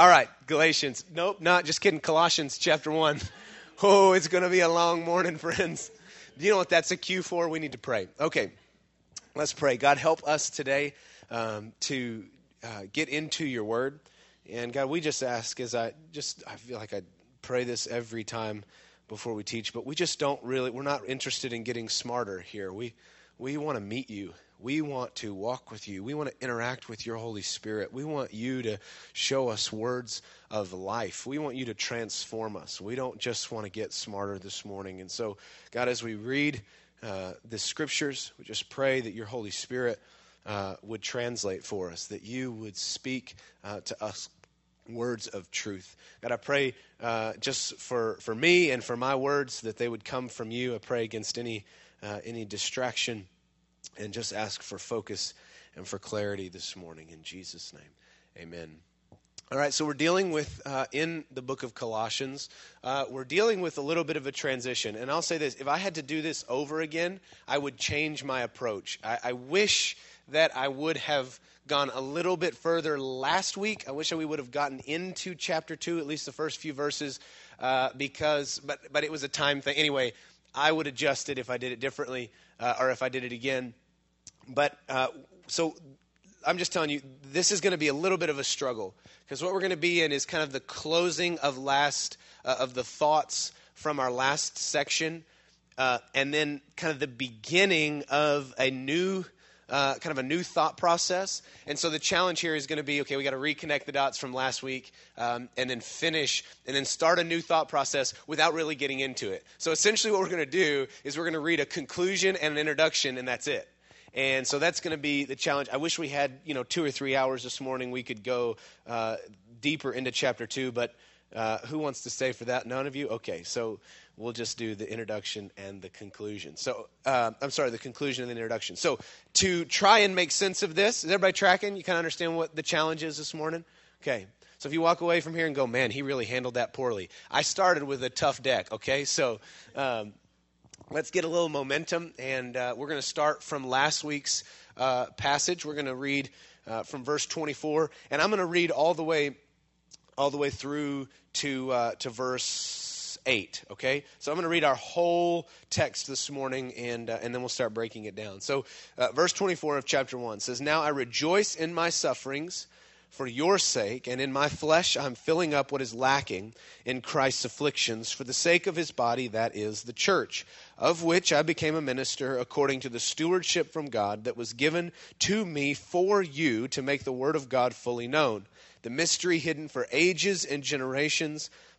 All right, Galatians. Nope, not just kidding. Colossians chapter 1. Oh, it's going to be a long morning, friends. Do you know what that's a cue for? We need to pray. Okay, let's pray. God, help us today um, to uh, get into your word. And God, we just ask as I just, I feel like I pray this every time before we teach, but we just don't really, we're not interested in getting smarter here. We, we want to meet you. We want to walk with you. We want to interact with your Holy Spirit. We want you to show us words of life. We want you to transform us. We don't just want to get smarter this morning. And so, God, as we read uh, the scriptures, we just pray that your Holy Spirit uh, would translate for us, that you would speak uh, to us words of truth. God, I pray uh, just for, for me and for my words that they would come from you. I pray against any, uh, any distraction and just ask for focus and for clarity this morning. In Jesus' name, amen. All right, so we're dealing with, uh, in the book of Colossians, uh, we're dealing with a little bit of a transition. And I'll say this if I had to do this over again, I would change my approach. I, I wish that I would have gone a little bit further last week. I wish we would have gotten into chapter 2, at least the first few verses, uh, because, but, but it was a time thing. Anyway, I would adjust it if I did it differently uh, or if I did it again. But uh, so I'm just telling you, this is going to be a little bit of a struggle because what we're going to be in is kind of the closing of last uh, of the thoughts from our last section, uh, and then kind of the beginning of a new. Uh, kind of a new thought process. And so the challenge here is going to be okay, we got to reconnect the dots from last week um, and then finish and then start a new thought process without really getting into it. So essentially, what we're going to do is we're going to read a conclusion and an introduction, and that's it. And so that's going to be the challenge. I wish we had, you know, two or three hours this morning. We could go uh, deeper into chapter two, but uh, who wants to stay for that? None of you? Okay, so we'll just do the introduction and the conclusion. So, uh, I'm sorry, the conclusion and the introduction. So, to try and make sense of this, is everybody tracking? You kind of understand what the challenge is this morning? Okay. So, if you walk away from here and go, man, he really handled that poorly. I started with a tough deck, okay? So, um, let's get a little momentum, and uh, we're going to start from last week's uh, passage. We're going to read uh, from verse 24, and I'm going to read all the way, all the way through to uh, to verse eight. Okay, so I'm going to read our whole text this morning, and uh, and then we'll start breaking it down. So, uh, verse 24 of chapter one says, "Now I rejoice in my sufferings." for your sake, and in my flesh I'm filling up what is lacking in Christ's afflictions for the sake of his body, that is, the church, of which I became a minister according to the stewardship from God that was given to me for you to make the word of God fully known, the mystery hidden for ages and generations,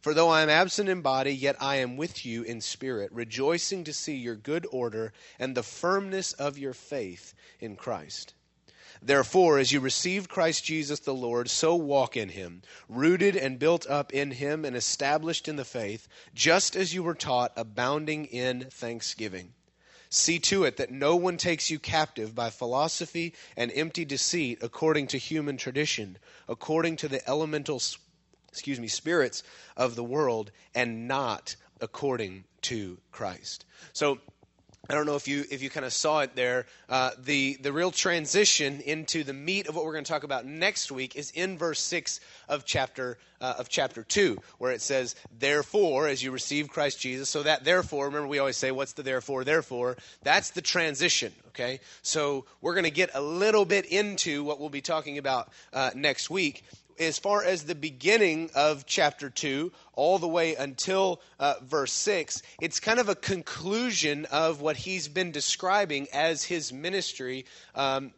For though I am absent in body, yet I am with you in spirit, rejoicing to see your good order and the firmness of your faith in Christ. Therefore, as you received Christ Jesus the Lord, so walk in him, rooted and built up in him and established in the faith, just as you were taught, abounding in thanksgiving. See to it that no one takes you captive by philosophy and empty deceit according to human tradition, according to the elemental excuse me, spirits of the world and not according to Christ. So I don't know if you if you kind of saw it there. Uh, the the real transition into the meat of what we're going to talk about next week is in verse six of chapter uh, of chapter two, where it says, "Therefore, as you receive Christ Jesus." So that therefore, remember we always say, "What's the therefore?" Therefore, that's the transition. Okay, so we're going to get a little bit into what we'll be talking about uh, next week, as far as the beginning of chapter 2, all the way until uh, verse 6, it's kind of a conclusion of what he's been describing as his ministry um,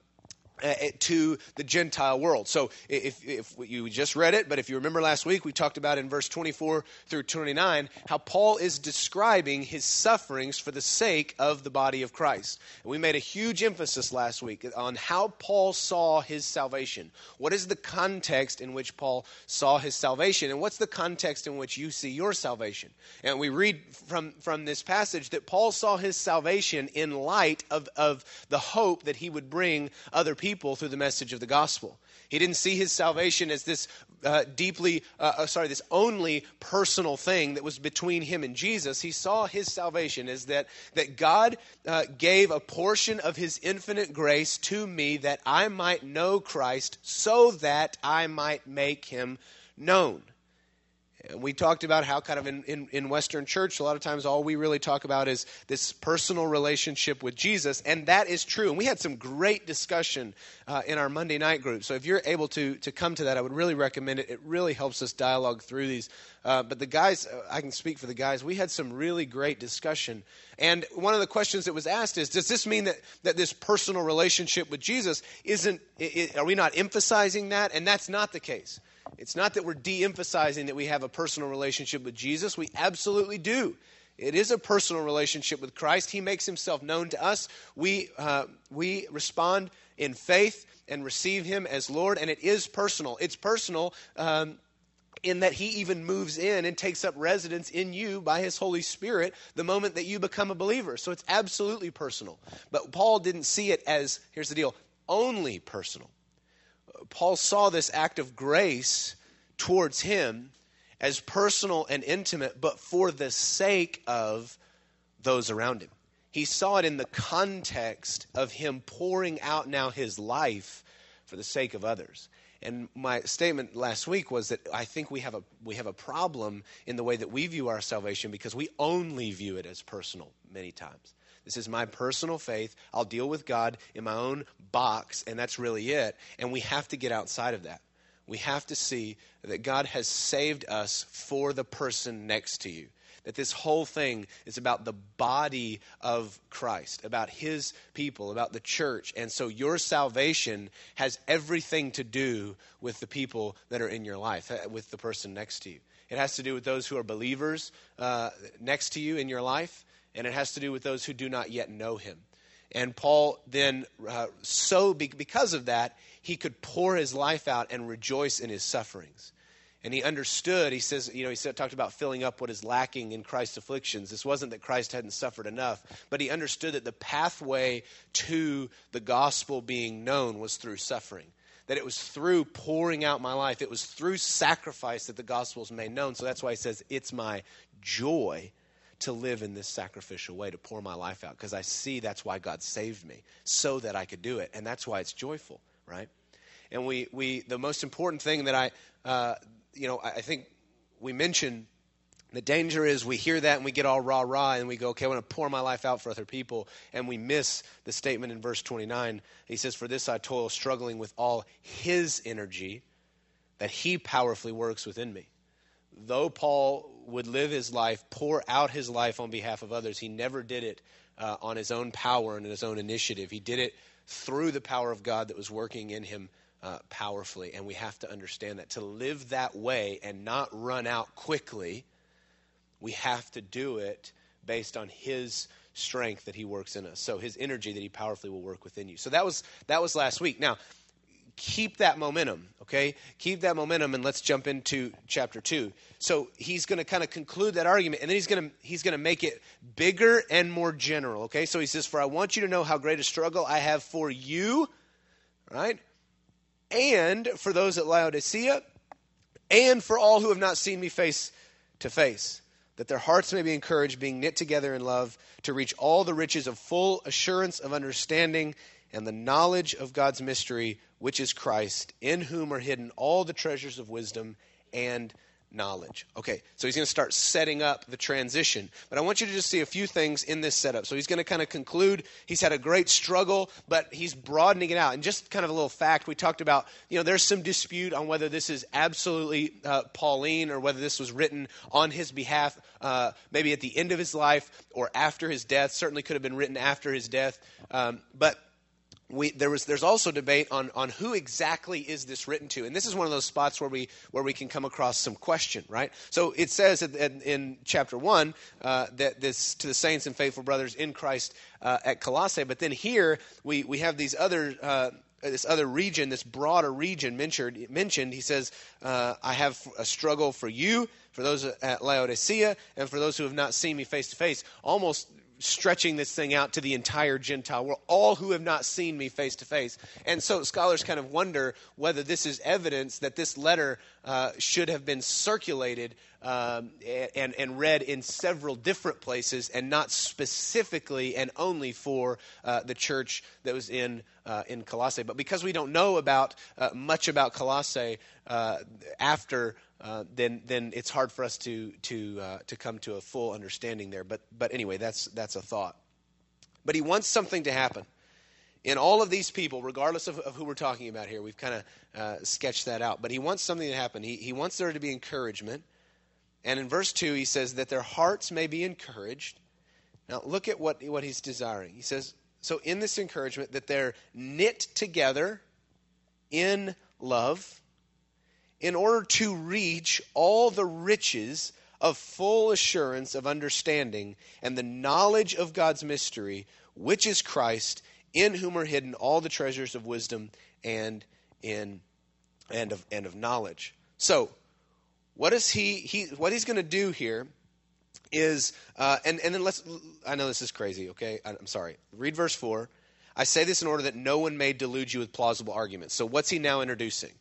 Uh, uh, to the Gentile world. So if, if you just read it, but if you remember last week, we talked about in verse 24 through 29 how Paul is describing his sufferings for the sake of the body of Christ. And we made a huge emphasis last week on how Paul saw his salvation. What is the context in which Paul saw his salvation? And what's the context in which you see your salvation? And we read from, from this passage that Paul saw his salvation in light of, of the hope that he would bring other people people through the message of the gospel. He didn't see his salvation as this uh, deeply, uh, uh, sorry, this only personal thing that was between him and Jesus. He saw his salvation as that, that God uh, gave a portion of his infinite grace to me that I might know Christ so that I might make him known. We talked about how, kind of in, in, in, Western church, a lot of times all we really talk about is this personal relationship with Jesus, and that is true. And we had some great discussion uh, in our Monday night group. So if you're able to, to come to that, I would really recommend it. It really helps us dialogue through these. Uh, but the guys, uh, I can speak for the guys, we had some really great discussion. And one of the questions that was asked is Does this mean that, that this personal relationship with Jesus isn't, it, are we not emphasizing that? And that's not the case. It's not that we're de emphasizing that we have a personal relationship with Jesus. We absolutely do. It is a personal relationship with Christ. He makes himself known to us. We, uh, we respond in faith and receive him as Lord, and it is personal. It's personal um, in that he even moves in and takes up residence in you by his Holy Spirit the moment that you become a believer. So it's absolutely personal. But Paul didn't see it as, here's the deal, only personal. Paul saw this act of grace towards him as personal and intimate, but for the sake of those around him. He saw it in the context of him pouring out now his life for the sake of others. And my statement last week was that I think we have a we have a problem in the way that we view our salvation because we only view it as personal many times. This is my personal faith. I'll deal with God in my own box, and that's really it. And we have to get outside of that. We have to see that God has saved us for the person next to you. That this whole thing is about the body of Christ, about his people, about the church. And so your salvation has everything to do with the people that are in your life, uh, with the person next to you. It has to do with those who are believers uh, next to you in your life and it has to do with those who do not yet know him. And Paul then, uh, so be- because of that, he could pour his life out and rejoice in his sufferings. And he understood, he says, you know, he said, talked about filling up what is lacking in Christ's afflictions. This wasn't that Christ hadn't suffered enough, but he understood that the pathway to the gospel being known was through suffering. That it was through pouring out my life, it was through sacrifice that the gospel is made known. So that's why he says, it's my joy to live in this sacrificial way, to pour my life out, because I see that's why God saved me, so that I could do it. And that's why it's joyful, right? And we, we the most important thing that I, uh, you know, I think we mentioned the danger is we hear that and we get all rah rah and we go, okay, I want to pour my life out for other people. And we miss the statement in verse 29. He says, For this I toil, struggling with all his energy that he powerfully works within me. Though Paul would live his life, pour out his life on behalf of others. He never did it uh, on his own power and in his own initiative. He did it through the power of God that was working in him uh, powerfully. And we have to understand that. To live that way and not run out quickly, we have to do it based on his strength that he works in us. So his energy that he powerfully will work within you. So that was that was last week. Now, keep that momentum, okay? Keep that momentum and let's jump into chapter 2. So he's going to kind of conclude that argument and then he's going to he's going to make it bigger and more general, okay? So he says, "For I want you to know how great a struggle I have for you, right? And for those at Laodicea, and for all who have not seen me face to face." that their hearts may be encouraged, being knit together in love, to reach all the riches of full assurance of understanding and the knowledge of God's mystery, which is Christ, in whom are hidden all the treasures of wisdom and knowledge. Okay, so he's going to start setting up the transition. But I want you to just see a few things in this setup. So he's going to kind of conclude. He's had a great struggle, but he's broadening it out. And just kind of a little fact we talked about, you know, there's some dispute on whether this is absolutely uh, Pauline or whether this was written on his behalf, uh, maybe at the end of his life or after his death. Certainly could have been written after his death. Um, but we, there was, there's also debate on, on who exactly is this written to, and this is one of those spots where we where we can come across some question, right? So it says in, in chapter one uh, that this to the saints and faithful brothers in Christ uh, at Colossae, but then here we we have these other. Uh, this other region, this broader region mentioned, mentioned he says, uh, I have a struggle for you, for those at Laodicea, and for those who have not seen me face to face. Almost stretching this thing out to the entire Gentile world, all who have not seen me face to face. And so scholars kind of wonder whether this is evidence that this letter uh, should have been circulated um, and, and read in several different places and not specifically and only for uh, the church that was in, uh, in Colossae. But because we don't know about uh, much about Colossae uh, after uh, then then it's hard for us to to uh, to come to a full understanding there. But but anyway, that's that's a thought. But he wants something to happen in all of these people, regardless of, of who we're talking about here. We've kind of uh, sketched that out. But he wants something to happen. He he wants there to be encouragement. And in verse two, he says that their hearts may be encouraged. Now look at what what he's desiring. He says so in this encouragement that they're knit together in love in order to reach all the riches of full assurance of understanding and the knowledge of God's mystery, which is Christ, in whom are hidden all the treasures of wisdom and in and of and of knowledge. So, what is he he what he's going to do here is uh, and and then let's I know this is crazy. Okay, I'm sorry. Read verse four. I say this in order that no one may delude you with plausible arguments. So, what's he now introducing?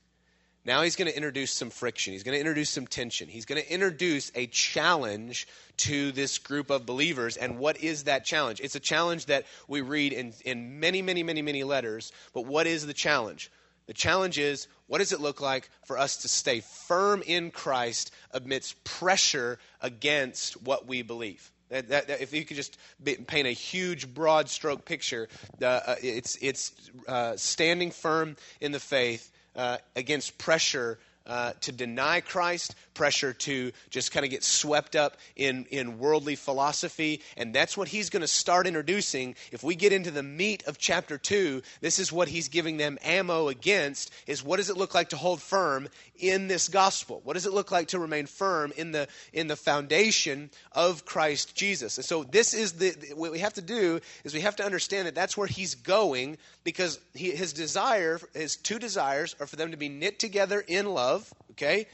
Now he's going to introduce some friction. He's going to introduce some tension. He's going to introduce a challenge to this group of believers. And what is that challenge? It's a challenge that we read in, in many, many, many, many letters. But what is the challenge? The challenge is what does it look like for us to stay firm in Christ amidst pressure against what we believe? That, that, that, if you could just paint a huge, broad stroke picture, uh, it's, it's uh, standing firm in the faith uh, against pressure uh, to deny Christ, pressure to just kind of get swept up in, in worldly philosophy. And that's what he's going to start introducing. If we get into the meat of chapter 2, this is what he's giving them ammo against is what does it look like to hold firm in this gospel? What does it look like to remain firm in the, in the foundation of Christ Jesus? And so this is the, what we have to do is we have to understand that that's where he's going because he, his desire, his two desires are for them to be knit together in love love, okay?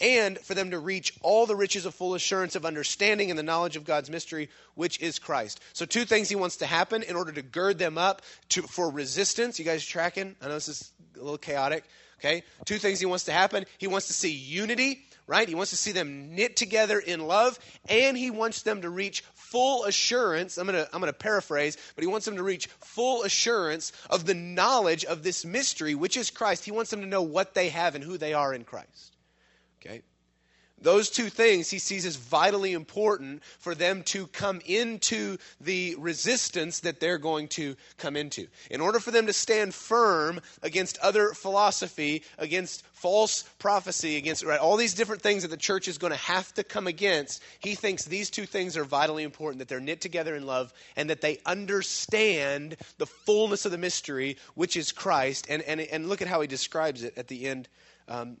And for them to reach all the riches of full assurance of understanding and the knowledge of God's mystery, which is Christ. So, two things he wants to happen in order to gird them up to, for resistance. You guys tracking? I know this is a little chaotic. Okay? Two things he wants to happen. He wants to see unity, right? He wants to see them knit together in love, and he wants them to reach full assurance. I'm going to I'm going to paraphrase, but he wants them to reach full assurance of the knowledge of this mystery, which is Christ. He wants them to know what they have and who they are in Christ. Okay? Those two things he sees as vitally important for them to come into the resistance that they're going to come into. In order for them to stand firm against other philosophy, against false prophecy, against right, all these different things that the church is going to have to come against, he thinks these two things are vitally important that they're knit together in love and that they understand the fullness of the mystery, which is Christ. And, and, and look at how he describes it at the end. Um,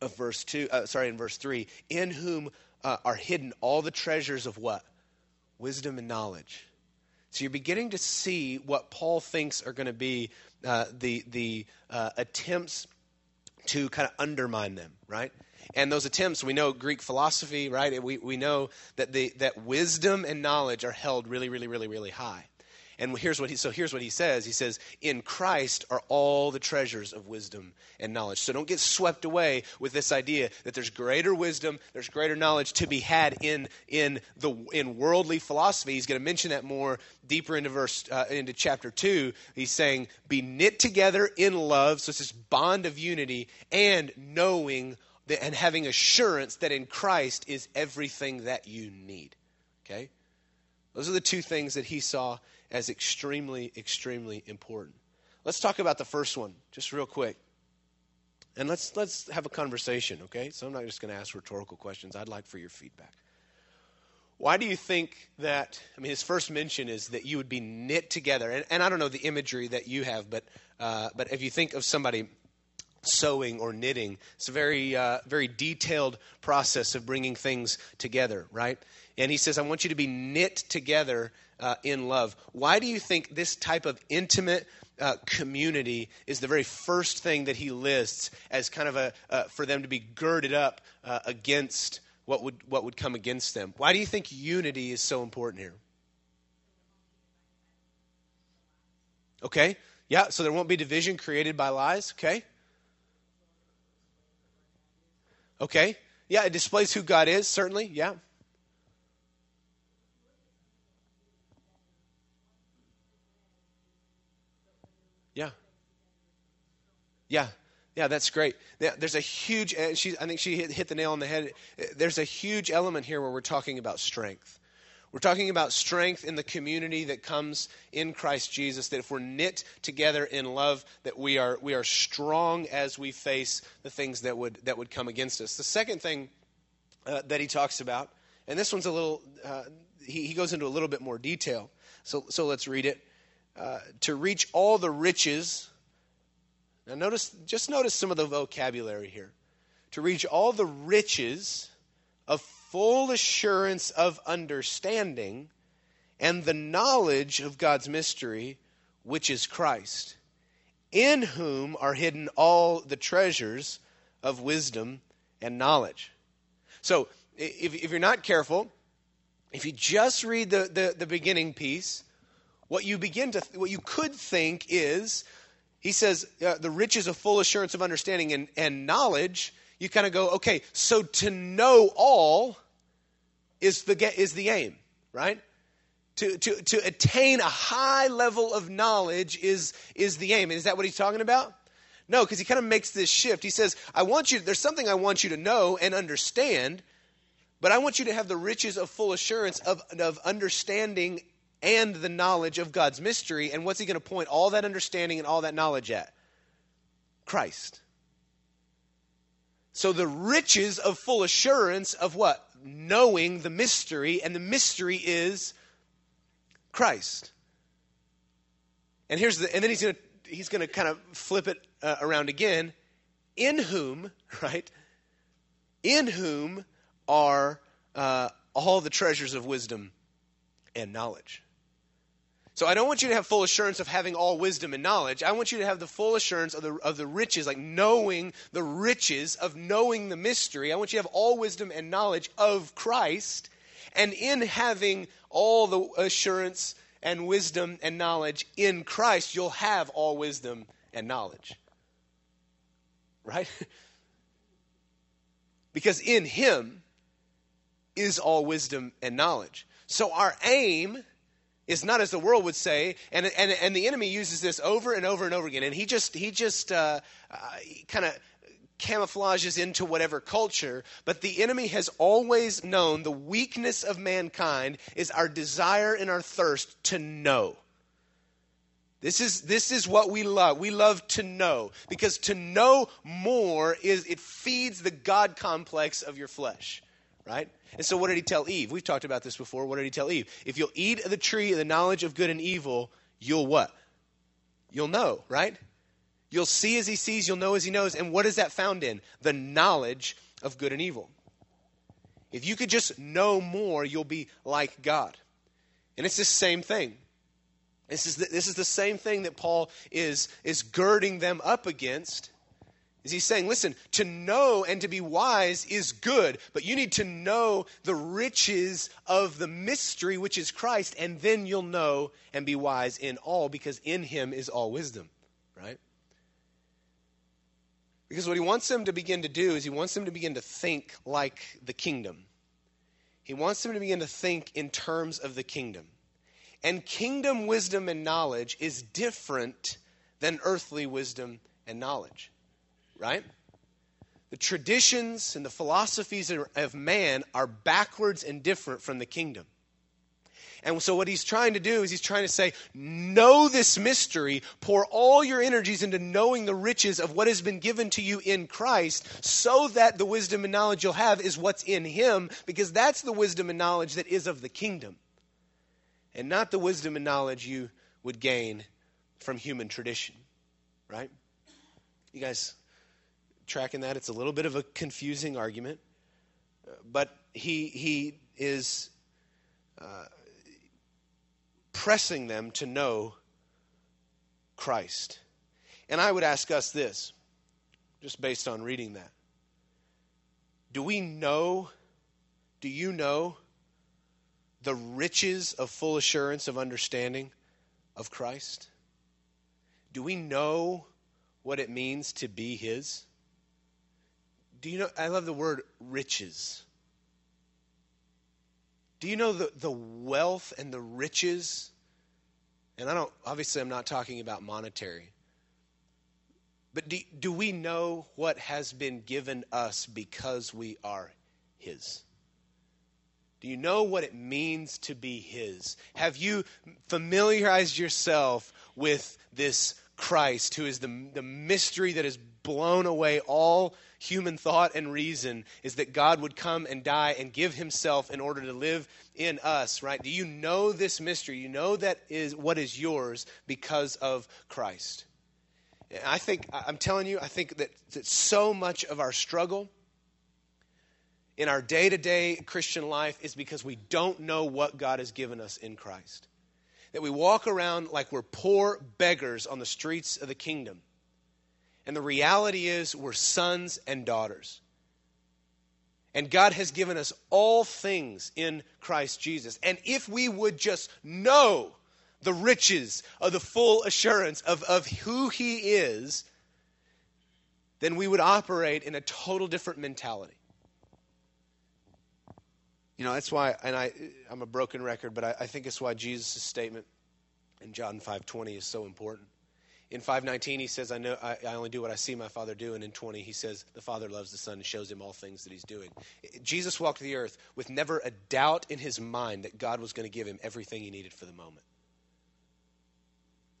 of verse 2, uh, sorry, in verse 3, in whom uh, are hidden all the treasures of what? Wisdom and knowledge. So you're beginning to see what Paul thinks are going to be uh, the, the uh, attempts to kind of undermine them, right? And those attempts, we know Greek philosophy, right? We, we know that, the, that wisdom and knowledge are held really, really, really, really high. And here's what he so here's what he says. He says, "In Christ are all the treasures of wisdom and knowledge." So don't get swept away with this idea that there's greater wisdom, there's greater knowledge to be had in in the in worldly philosophy. He's going to mention that more deeper into verse uh, into chapter 2. He's saying, "Be knit together in love." So it's this bond of unity and knowing and having assurance that in Christ is everything that you need. Okay? Those are the two things that he saw as extremely, extremely important. Let's talk about the first one, just real quick. And let's let's have a conversation, okay? So I'm not just going to ask rhetorical questions. I'd like for your feedback. Why do you think that? I mean, his first mention is that you would be knit together, and, and I don't know the imagery that you have, but uh, but if you think of somebody sewing or knitting, it's a very uh, very detailed process of bringing things together, right? And he says, "I want you to be knit together uh, in love." Why do you think this type of intimate uh, community is the very first thing that he lists as kind of a uh, for them to be girded up uh, against what would, what would come against them. Why do you think unity is so important here? Okay, yeah, so there won't be division created by lies, okay? Okay, yeah, it displays who God is, certainly, yeah. Yeah. Yeah. Yeah, that's great. There's a huge, uh, she, I think she hit, hit the nail on the head. There's a huge element here where we're talking about strength. We're talking about strength in the community that comes in Christ Jesus, that if we're knit together in love, that we are, we are strong as we face the things that would, that would come against us. The second thing uh, that he talks about, and this one's a little, uh, he, he goes into a little bit more detail. So, so let's read it. Uh, to reach all the riches now, notice, just notice some of the vocabulary here. To reach all the riches of full assurance of understanding and the knowledge of God's mystery, which is Christ, in whom are hidden all the treasures of wisdom and knowledge. So, if, if you're not careful, if you just read the, the, the beginning piece, what you begin to what you could think is he says uh, the riches of full assurance of understanding and, and knowledge you kind of go okay so to know all is the is the aim right to, to, to attain a high level of knowledge is is the aim and is that what he's talking about no because he kind of makes this shift he says i want you there's something i want you to know and understand but i want you to have the riches of full assurance of, of understanding and the knowledge of God's mystery. And what's he going to point all that understanding and all that knowledge at? Christ. So the riches of full assurance of what? Knowing the mystery, and the mystery is Christ. And here's the, and then he's going to he's going to kind of flip it uh, around again. In whom, right? In whom are uh, all the treasures of wisdom and knowledge. So I don't want you to have full assurance of having all wisdom and knowledge. I want you to have the full assurance of the, of the riches, like knowing the riches of knowing the mystery. I want you to have all wisdom and knowledge of Christ. And in having all the assurance and wisdom and knowledge in Christ, you'll have all wisdom and knowledge. Right? because in Him is all wisdom and knowledge. So our aim is not as the world would say and, and, and the enemy uses this over and over and over again and he just he just uh, uh, kind of camouflages into whatever culture but the enemy has always known the weakness of mankind is our desire and our thirst to know. This is this is what we love. We love to know because to know more is it feeds the god complex of your flesh right and so, what did he tell Eve? We've talked about this before. What did he tell Eve? If you'll eat of the tree of the knowledge of good and evil, you'll what? You'll know, right? You'll see as he sees, you'll know as he knows. And what is that found in? The knowledge of good and evil. If you could just know more, you'll be like God. And it's the same thing. This is the, this is the same thing that Paul is, is girding them up against is he's saying, listen, to know and to be wise is good, but you need to know the riches of the mystery, which is Christ, and then you'll know and be wise in all, because in him is all wisdom, right? Because what he wants them to begin to do is he wants them to begin to think like the kingdom. He wants them to begin to think in terms of the kingdom. And kingdom wisdom and knowledge is different than earthly wisdom and knowledge right? The traditions and the philosophies of man are backwards and different from the kingdom. And so, what he's trying to do is he's trying to say, Know this mystery, pour all your energies into knowing the riches of what has been given to you in Christ, so that the wisdom and knowledge you'll have is what's in him, because that's the wisdom and knowledge that is of the kingdom, and not the wisdom and knowledge you would gain from human tradition, right? You guys tracking that? It's a little bit of a confusing argument, but he, he is. Uh, pressing them to know Christ. And I would ask us this, just based on reading that. Do we know, do you know the riches of full assurance of understanding of Christ? Do we know what it means to be His? Do you know? I love the word riches. Do you know the, the wealth and the riches? And I don't, obviously, I'm not talking about monetary. But do, do we know what has been given us because we are His? Do you know what it means to be His? Have you familiarized yourself with this Christ, who is the, the mystery that has blown away all human thought and reason is that God would come and die and give himself in order to live in us, right? Do you know this mystery? You know that is what is yours because of Christ. And I think, I'm telling you, I think that, that so much of our struggle in our day to day Christian life is because we don't know what God has given us in Christ. That we walk around like we're poor beggars on the streets of the kingdom and the reality is, we're sons and daughters. And God has given us all things in Christ Jesus. And if we would just know the riches of the full assurance of, of who He is, then we would operate in a total different mentality. You know, that's why, and I, I'm a broken record, but I, I think it's why Jesus' statement in John 5.20 is so important. In 519 he says I, know, I, I, only do what i see my father do and in 20 he says the father loves the son and shows him all things that he's doing. Jesus walked the earth with never a doubt in his mind that god was going to give him everything he needed for the moment.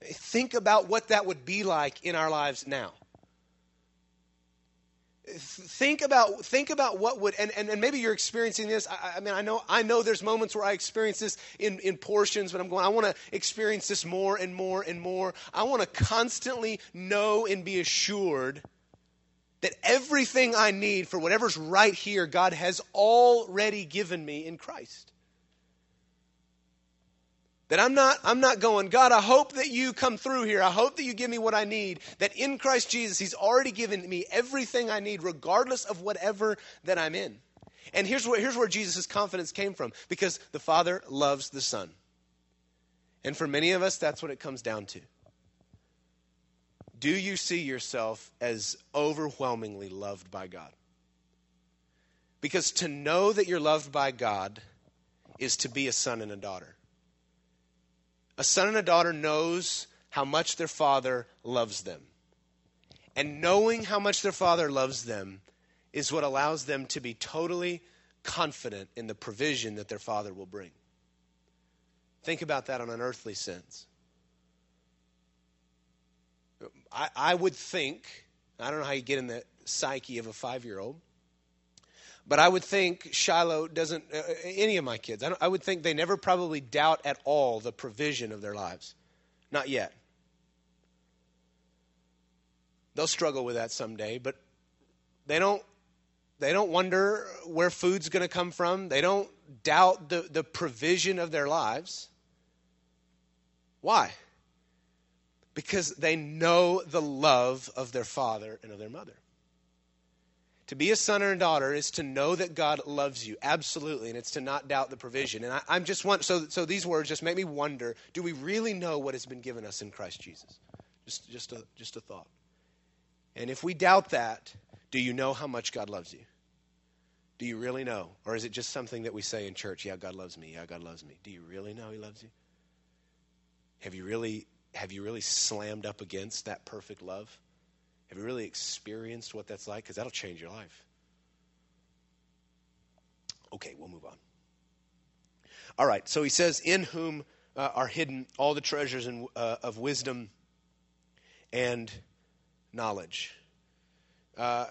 Think about what that would be like in our lives now think about think about what would and, and, and maybe you're experiencing this. I, I, mean i know i know there's moments where i experience this in, in portions but i'm going i want to experience this more and more and more. I want to constantly know and be assured that everything i need for whatever's right here god has already given me in christ that I'm not, I'm not going, God, I hope that you come through here. I hope that you give me what I need. That in Christ Jesus, He's already given me everything I need, regardless of whatever that I'm in. And here's where, here's where Jesus' confidence came from because the Father loves the Son. And for many of us, that's what it comes down to. Do you see yourself as overwhelmingly loved by God? Because to know that you're loved by God is to be a son and a daughter. A son and a daughter knows how much their father loves them. And knowing how much their father loves them is what allows them to be totally confident in the provision that their father will bring. Think about that on an earthly sense. I, I would think, I don't know how you get in the psyche of a five year old, but I would think Shiloh doesn't, uh, any of my kids, I, I would think they never probably doubt at all the provision of their lives. Not yet. They'll struggle with that someday, but they don't they don't wonder where food's going to come from. They don't doubt the, the provision of their lives. Why? Because they know the love of their father and of their mother. To be a son or a daughter is to know that God loves you, absolutely, and it's to not doubt the provision. And I, am just want so so these words just make me wonder: Do we really know what has been given us in Christ Jesus? Just just a just a thought. And if we doubt that, do you know how much God loves you? Do you really know, or is it just something that we say in church? Yeah, God loves me. Yeah, God loves me. Do you really know He loves you? Have you really have you really slammed up against that perfect love? Have you really experienced what that's like? Because that'll change your life. Okay, we'll move on. All right, so he says, In whom uh, are hidden all the treasures in, uh, of wisdom and knowledge. Uh,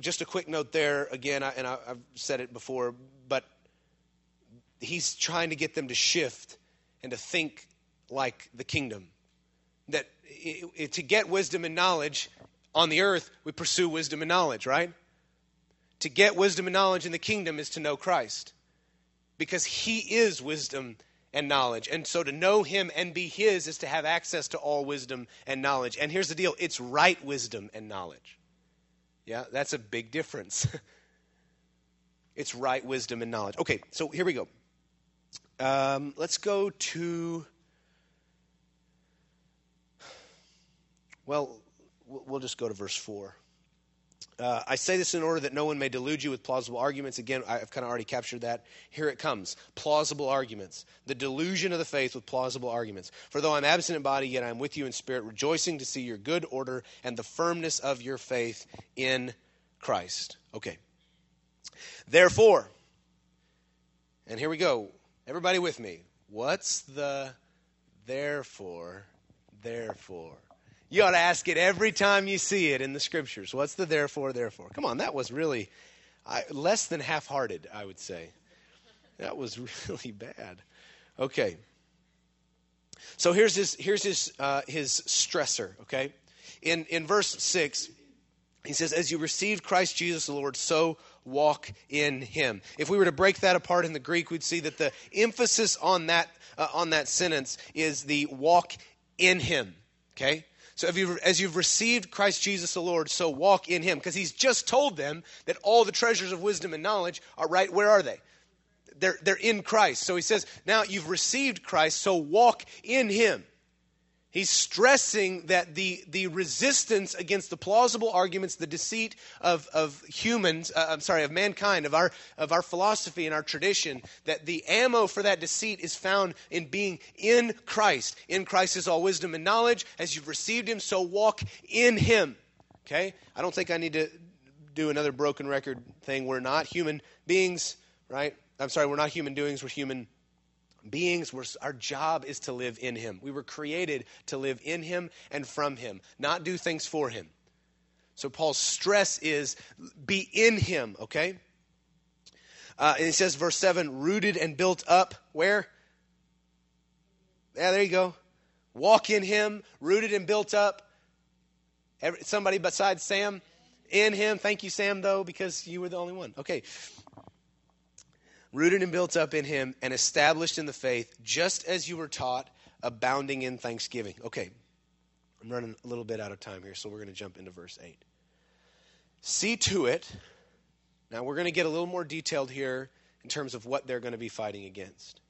just a quick note there, again, I, and I, I've said it before, but he's trying to get them to shift and to think like the kingdom. That it, it, to get wisdom and knowledge on the earth, we pursue wisdom and knowledge, right? To get wisdom and knowledge in the kingdom is to know Christ because he is wisdom and knowledge. And so to know him and be his is to have access to all wisdom and knowledge. And here's the deal it's right wisdom and knowledge. Yeah, that's a big difference. it's right wisdom and knowledge. Okay, so here we go. Um, let's go to. Well, we'll just go to verse 4. Uh, I say this in order that no one may delude you with plausible arguments. Again, I've kind of already captured that. Here it comes plausible arguments. The delusion of the faith with plausible arguments. For though I'm absent in body, yet I'm with you in spirit, rejoicing to see your good order and the firmness of your faith in Christ. Okay. Therefore, and here we go. Everybody with me. What's the therefore? Therefore. You ought to ask it every time you see it in the scriptures. What's the therefore, therefore? Come on, that was really I, less than half hearted, I would say. That was really bad. Okay. So here's his, here's his, uh, his stressor, okay? In, in verse 6, he says, As you received Christ Jesus the Lord, so walk in him. If we were to break that apart in the Greek, we'd see that the emphasis on that, uh, on that sentence is the walk in him, okay? So you, as you've received Christ Jesus the Lord, so walk in him. Because he's just told them that all the treasures of wisdom and knowledge are right. Where are they? They're, they're in Christ. So he says, now you've received Christ, so walk in him. He's stressing that the, the resistance against the plausible arguments, the deceit of, of humans, uh, I'm sorry, of mankind, of our, of our philosophy and our tradition, that the ammo for that deceit is found in being in Christ. In Christ is all wisdom and knowledge. As you've received Him, so walk in Him. Okay? I don't think I need to do another broken record thing. We're not human beings, right? I'm sorry, we're not human doings, we're human beings, our job is to live in Him. We were created to live in Him and from Him, not do things for Him. So Paul's stress is be in Him, okay? Uh, and he says, verse 7 rooted and built up, where? Yeah, there you go. Walk in Him, rooted and built up. Every, somebody besides Sam? In Him. Thank you, Sam, though, because you were the only one. Okay rooted and built up in him and established in the faith, just as you were taught, abounding in thanksgiving. Okay, I'm running a little bit out of time here, so we're going to jump into verse 8. See to it, now we're going to get a little more detailed here in terms of what they're going to be fighting against.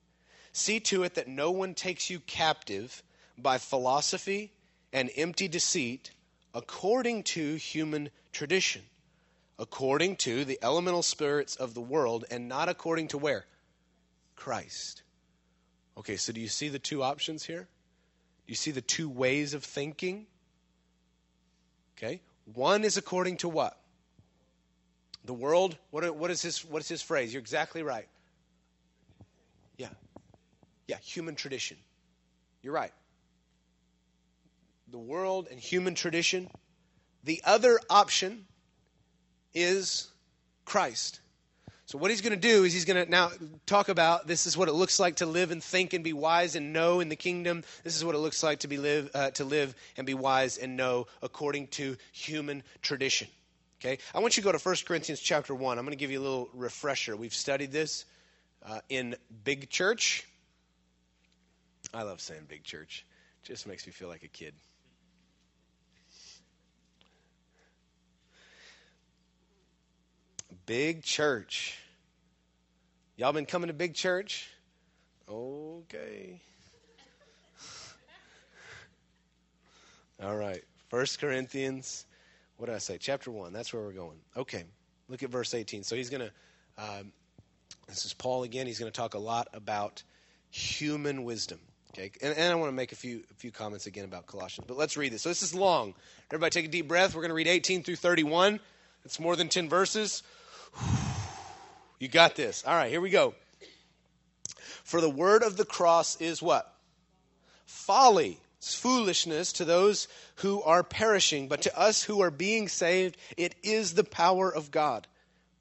See to it that no one takes you captive by philosophy and empty deceit according to human tradition according to the elemental spirits of the world and not according to where? Christ. Okay, so do you see the two options here? Do you see the two ways of thinking? Okay, one is according to what? The world. What, what is his what is his phrase? You're exactly right. Yeah, yeah, human tradition. You're right. The world and human tradition. The other option is Christ. So, what he's going to do is he's going to now talk about this is what it looks like to live and think and be wise and know in the kingdom. This is what it looks like to be live uh, to live and be wise and know according to human tradition. Okay, I want you to go to 1 Corinthians chapter one. I'm going to give you a little refresher. We've studied this uh, in big church. I love saying big church. Just makes me feel like a kid. Big church. Y'all been coming to big church? Okay. All right. First Corinthians, what did I say? Chapter 1. That's where we're going. Okay. Look at verse 18. So he's going to, um, this is Paul again. He's going to talk a lot about human wisdom. Okay, and, and I want to make a few a few comments again about Colossians, but let's read this. So this is long. Everybody, take a deep breath. We're going to read 18 through 31. It's more than 10 verses. You got this. All right, here we go. For the word of the cross is what? Folly. It's foolishness to those who are perishing, but to us who are being saved, it is the power of God.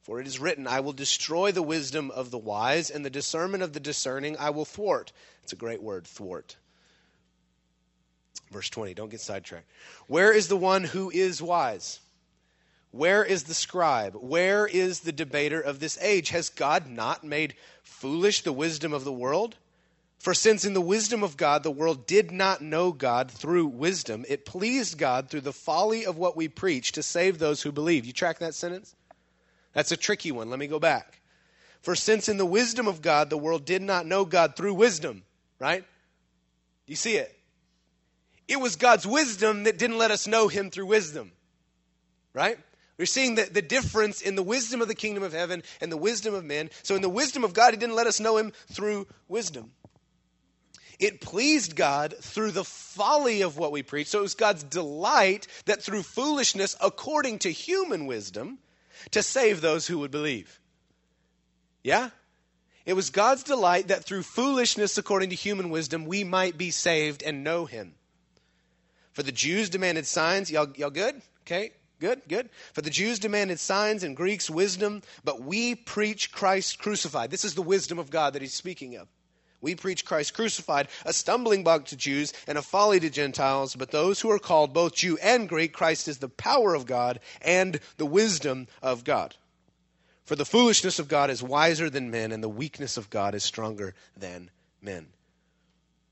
For it is written, I will destroy the wisdom of the wise, and the discernment of the discerning I will thwart. It's a great word, thwart. Verse 20, don't get sidetracked. Where is the one who is wise? Where is the scribe? Where is the debater of this age? Has God not made foolish the wisdom of the world? For since in the wisdom of God the world did not know God through wisdom, it pleased God through the folly of what we preach to save those who believe. You track that sentence? That's a tricky one. Let me go back. For since in the wisdom of God the world did not know God through wisdom, right? You see it? It was God's wisdom that didn't let us know him through wisdom, right? We're seeing the, the difference in the wisdom of the kingdom of heaven and the wisdom of men. So, in the wisdom of God, He didn't let us know Him through wisdom. It pleased God through the folly of what we preach. So, it was God's delight that through foolishness, according to human wisdom, to save those who would believe. Yeah? It was God's delight that through foolishness, according to human wisdom, we might be saved and know Him. For the Jews demanded signs. Y'all, y'all good? Okay. Good, good. For the Jews demanded signs and Greeks wisdom, but we preach Christ crucified. This is the wisdom of God that he's speaking of. We preach Christ crucified, a stumbling block to Jews and a folly to Gentiles, but those who are called, both Jew and Greek, Christ is the power of God and the wisdom of God. For the foolishness of God is wiser than men, and the weakness of God is stronger than men.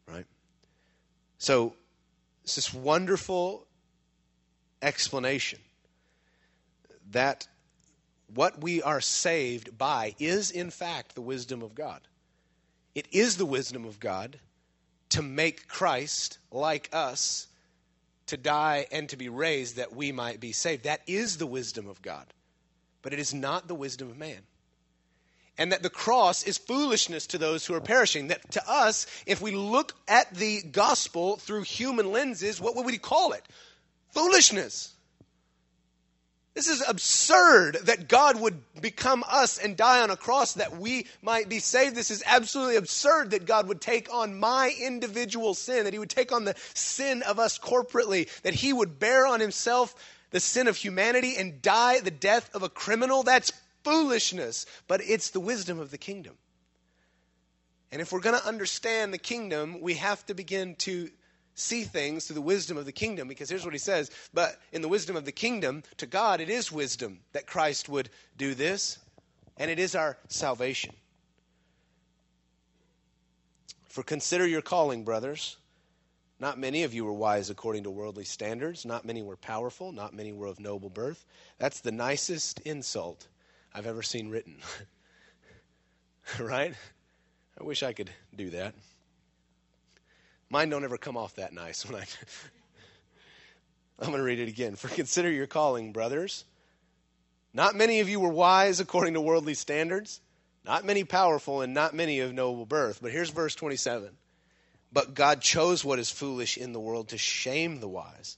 Right? So, it's this wonderful explanation that what we are saved by is, in fact, the wisdom of God. It is the wisdom of God to make Christ like us, to die and to be raised that we might be saved. That is the wisdom of God. But it is not the wisdom of man. And that the cross is foolishness to those who are perishing. That to us, if we look at the gospel through human lenses, what would we call it? Foolishness. This is absurd that God would become us and die on a cross that we might be saved. This is absolutely absurd that God would take on my individual sin, that He would take on the sin of us corporately, that He would bear on Himself the sin of humanity and die the death of a criminal. That's foolishness, but it's the wisdom of the kingdom. And if we're going to understand the kingdom, we have to begin to see things through the wisdom of the kingdom because here's what he says but in the wisdom of the kingdom to god it is wisdom that christ would do this and it is our salvation. For consider your calling brothers. Not many of you were wise according to worldly standards. Not many were powerful. Not many were of noble birth. That's the nicest insult i've ever seen written. Right? I wish i could do that Mine don't ever come off that nice when I. I'm going to read it again. For consider your calling, brothers. Not many of you were wise according to worldly standards, not many powerful, and not many of noble birth. But here's verse 27. But God chose what is foolish in the world to shame the wise.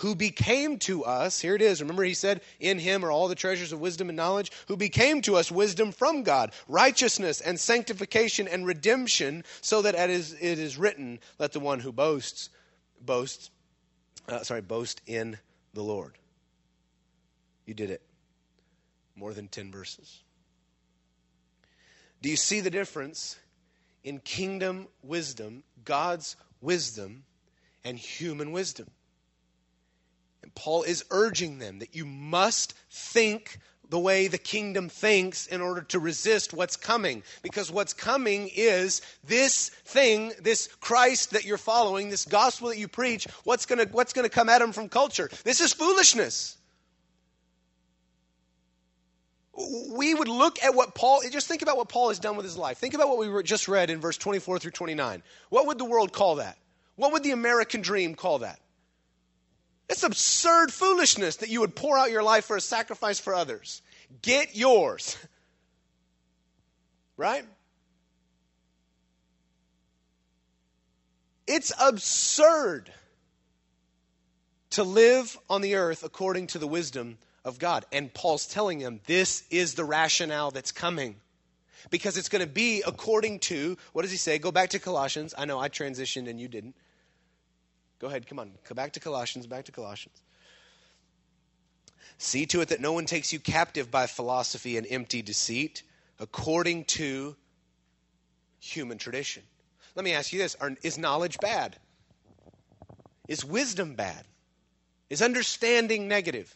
who became to us, here it is, remember he said, In him are all the treasures of wisdom and knowledge, who became to us wisdom from God, righteousness and sanctification and redemption, so that as it is written, let the one who boasts, boast, uh, sorry, boast in the Lord. You did it. More than 10 verses. Do you see the difference in kingdom wisdom, God's wisdom, and human wisdom? And Paul is urging them that you must think the way the kingdom thinks in order to resist what's coming. Because what's coming is this thing, this Christ that you're following, this gospel that you preach, what's going to what's going to come at them from culture? This is foolishness. we would look at what Paul, just think about what Paul has done with his life. Think about what we just read in verse 24 through 29. What would the world call that? What would the American dream call that? It's absurd foolishness that you would pour out your life for a sacrifice for others. Get yours. Right? It's absurd to live on the earth according to the wisdom of God. And Paul's telling them this is the rationale that's coming. Because it's going to be according to, what does he say? Go back to Colossians. I know I transitioned and you didn't. Go ahead, come on. Go back to Colossians, back to Colossians. See to it that no one takes you captive by philosophy and empty deceit, according to human tradition. Let me ask you this Is knowledge bad? Is wisdom bad? Is understanding negative?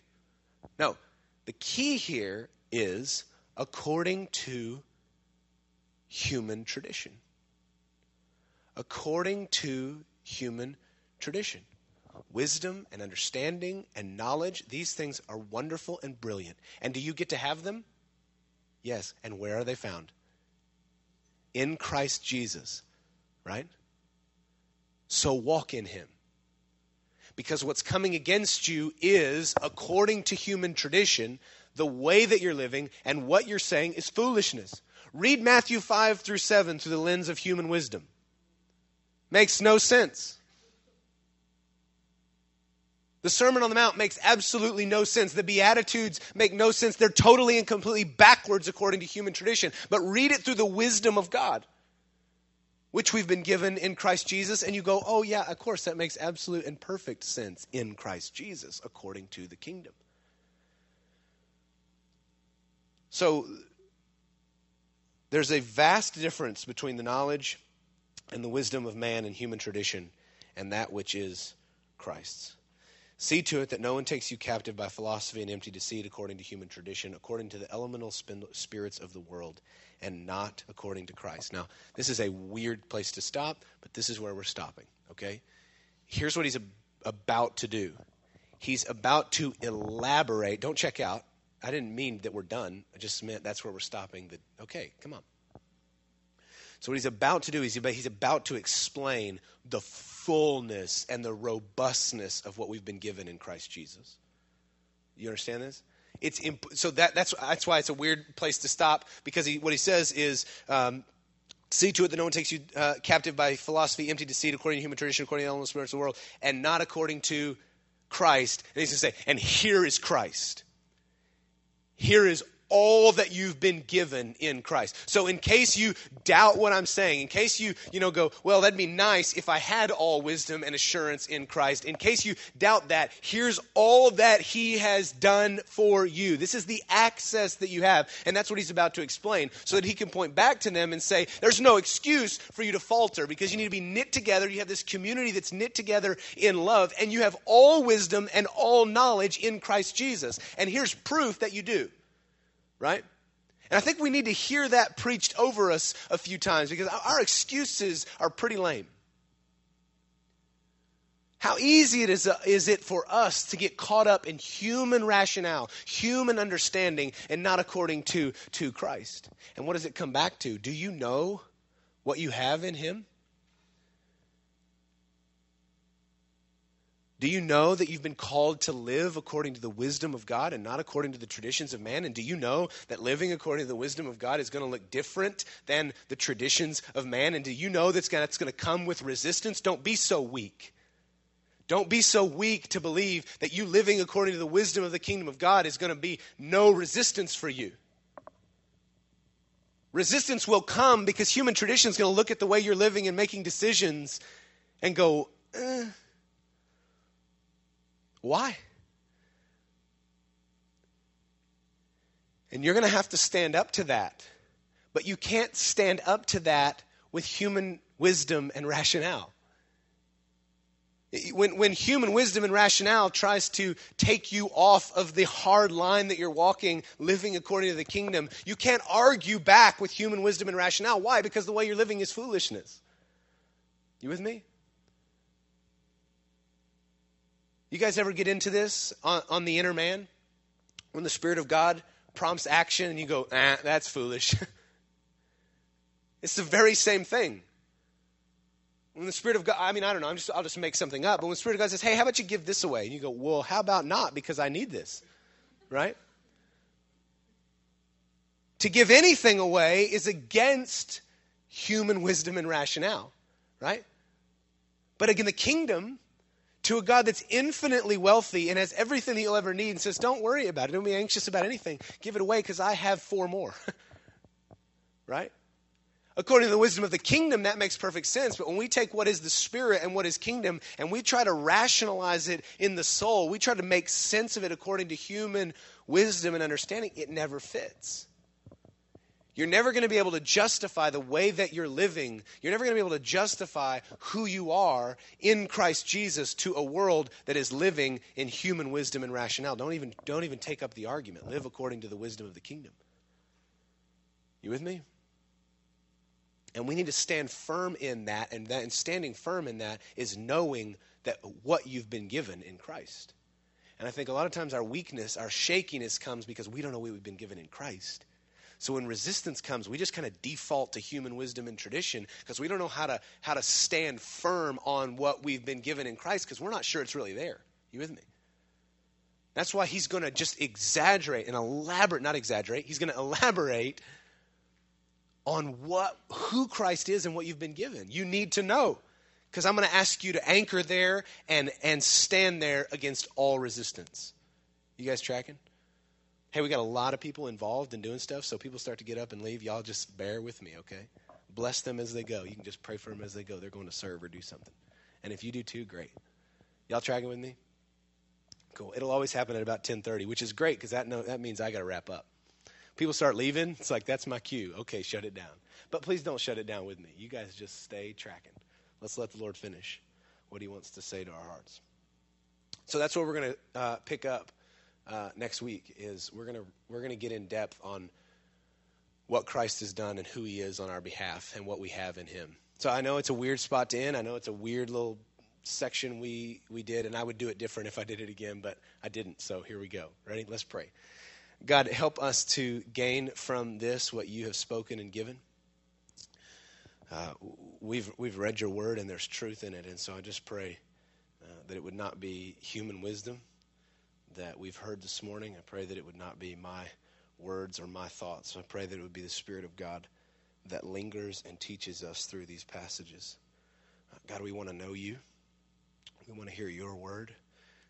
No. The key here is according to human tradition. According to human tradition. Wisdom and understanding and knowledge, these things are wonderful and brilliant. And do you get to have them? Yes. And where are they found? In Christ Jesus right? So walk in him. Because what's coming against you is, according to human tradition, the way that you're living and what you're saying is foolishness. Read Matthew 5 through 7 through the lens of human wisdom. Makes no sense. The Sermon on the Mount makes absolutely no sense. The Beatitudes make no sense. They're totally and completely backwards according to human tradition. But read it through the wisdom of God which we've been given in Christ Jesus, and you go, oh, yeah, of course, that makes absolute and perfect sense in Christ Jesus, according to the kingdom. So, there's a vast difference between the knowledge and the wisdom of man and human tradition and that which is Christ's. See to it that no one takes you captive by philosophy and empty deceit according to human tradition, according to the elemental spirits of the world and not according to Christ. Now, this is a weird place to stop, but this is where we're stopping, okay? Here's what he's about to do he's about to elaborate. Don't check out. I didn't mean that we're done. I just meant that's where we're stopping. That okay, come on. So what he's about to do is he's about to explain the fullness and the robustness of what we've been given in Christ Jesus. You understand this? it's imp- so that that's that's why it's a weird place to stop because he, what he says is. Um, See to it that no one takes you uh, captive by philosophy, empty deceit, according to human tradition, according to the elements spirits of the world, and not according to Christ. And he's going to say, and here is Christ. Here is all that you've been given in Christ. So in case you doubt what I'm saying, in case you, you know, go, well, that'd be nice if I had all wisdom and assurance in Christ. In case you doubt that, here's all that he has done for you. This is the access that you have. And that's what he's about to explain so that he can point back to them and say, there's no excuse for you to falter because you need to be knit together. You have this community that's knit together in love and you have all wisdom and all knowledge in Christ Jesus. And here's proof that you do right? And I think we need to hear that preached over us a few times because our excuses are pretty lame. How easy it is, uh, is it for us to get caught up in human rationale, human understanding, and not according to, to Christ? And what does it come back to? Do you know what you have in Him? Do you know that you've been called to live according to the wisdom of God and not according to the traditions of man? And do you know that living according to the wisdom of God is going to look different than the traditions of man? And do you know that's going to come with resistance? Don't be so weak. Don't be so weak to believe that you living according to the wisdom of the kingdom of God is going to be no resistance for you. Resistance will come because human tradition is going to look at the way you're living and making decisions and go, eh why? And you're going to have to stand up to that. But you can't stand up to that with human wisdom and rationale. When, when human wisdom and rationale tries to take you off of the hard line that you're walking, living according to the kingdom, you can't argue back with human wisdom and rationale. Why? Because the way you're living is foolishness. You with me? You guys ever get into this on, on the inner man? When the Spirit of God prompts action and you go, ah, that's foolish. it's the very same thing. When the Spirit of God, I mean, I don't know, I'm just, I'll just make something up, but when the Spirit of God says, hey, how about you give this away? And you go, well, how about not? Because I need this, right? To give anything away is against human wisdom and rationale, right? But again, the kingdom to a God that's infinitely wealthy and has everything that you'll ever need and says, Don't worry about it. Don't be anxious about anything. Give it away because I have four more. right? According to the wisdom of the kingdom, that makes perfect sense. But when we take what is the spirit and what is kingdom and we try to rationalize it in the soul, we try to make sense of it according to human wisdom and understanding, it never fits. You're never going to be able to justify the way that you're living. You're never going to be able to justify who you are in Christ Jesus to a world that is living in human wisdom and rationale. Don't even, don't even take up the argument. Live according to the wisdom of the kingdom. You with me? And we need to stand firm in that, and, that, and standing firm in that is knowing that what you've been given in Christ. And I think a lot of times our weakness, our shakiness comes because we don't know what we've been given in Christ. So when resistance comes, we just kind of default to human wisdom and tradition because we don't know how to how to stand firm on what we've been given in Christ because we're not sure it's really there. You with me? That's why he's going to just exaggerate and elaborate, not exaggerate. He's going to elaborate on what who Christ is and what you've been given. You need to know because I'm going to ask you to anchor there and and stand there against all resistance. You guys tracking? Hey, we got a lot of people involved in doing stuff, so people start to get up and leave. Y'all just bear with me, okay? Bless them as they go. You can just pray for them as they go. They're going to serve or do something. And if you do too, great. Y'all tracking with me? Cool. It'll always happen at about 10:30, which is great because that no, that means I got to wrap up. People start leaving. It's like that's my cue. Okay, shut it down. But please don't shut it down with me. You guys just stay tracking. Let's let the Lord finish what He wants to say to our hearts. So that's what we're going to uh, pick up uh, next week is we're gonna we're gonna get in depth on what Christ has done and who He is on our behalf and what we have in Him. So I know it's a weird spot to end. I know it's a weird little section we we did, and I would do it different if I did it again, but I didn't. So here we go. Ready? Let's pray. God, help us to gain from this what you have spoken and given. Uh, we've we've read your word and there's truth in it, and so I just pray uh, that it would not be human wisdom that we've heard this morning. I pray that it would not be my words or my thoughts. I pray that it would be the Spirit of God that lingers and teaches us through these passages. Uh, God, we want to know you. We want to hear your word.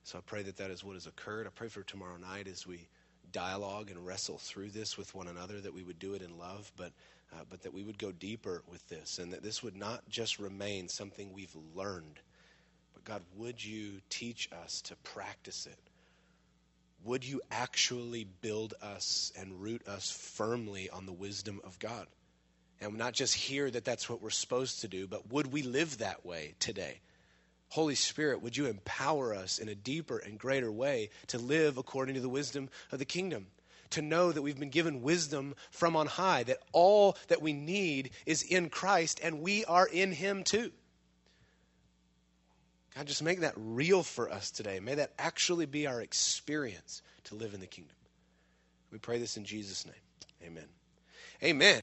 So I pray that that is what has occurred. I pray for tomorrow night as we dialogue and wrestle through this with one another, that we would do it in love, but, uh, but that we would go deeper with this, and that this would not just remain something we've learned. But God, would you teach us to practice it? Would you actually build us and root us firmly on the wisdom of God? And not just hear that that's what we're supposed to do, but would we live that way today? Holy Spirit, would you empower us in a deeper and greater way to live according to the wisdom of the kingdom? To know that we've been given wisdom from on high, that all that we need is in Christ and we are in Him too. God, just make that real for us today. May that actually be our experience to live in the kingdom. We pray this in Jesus' name. Amen. Amen.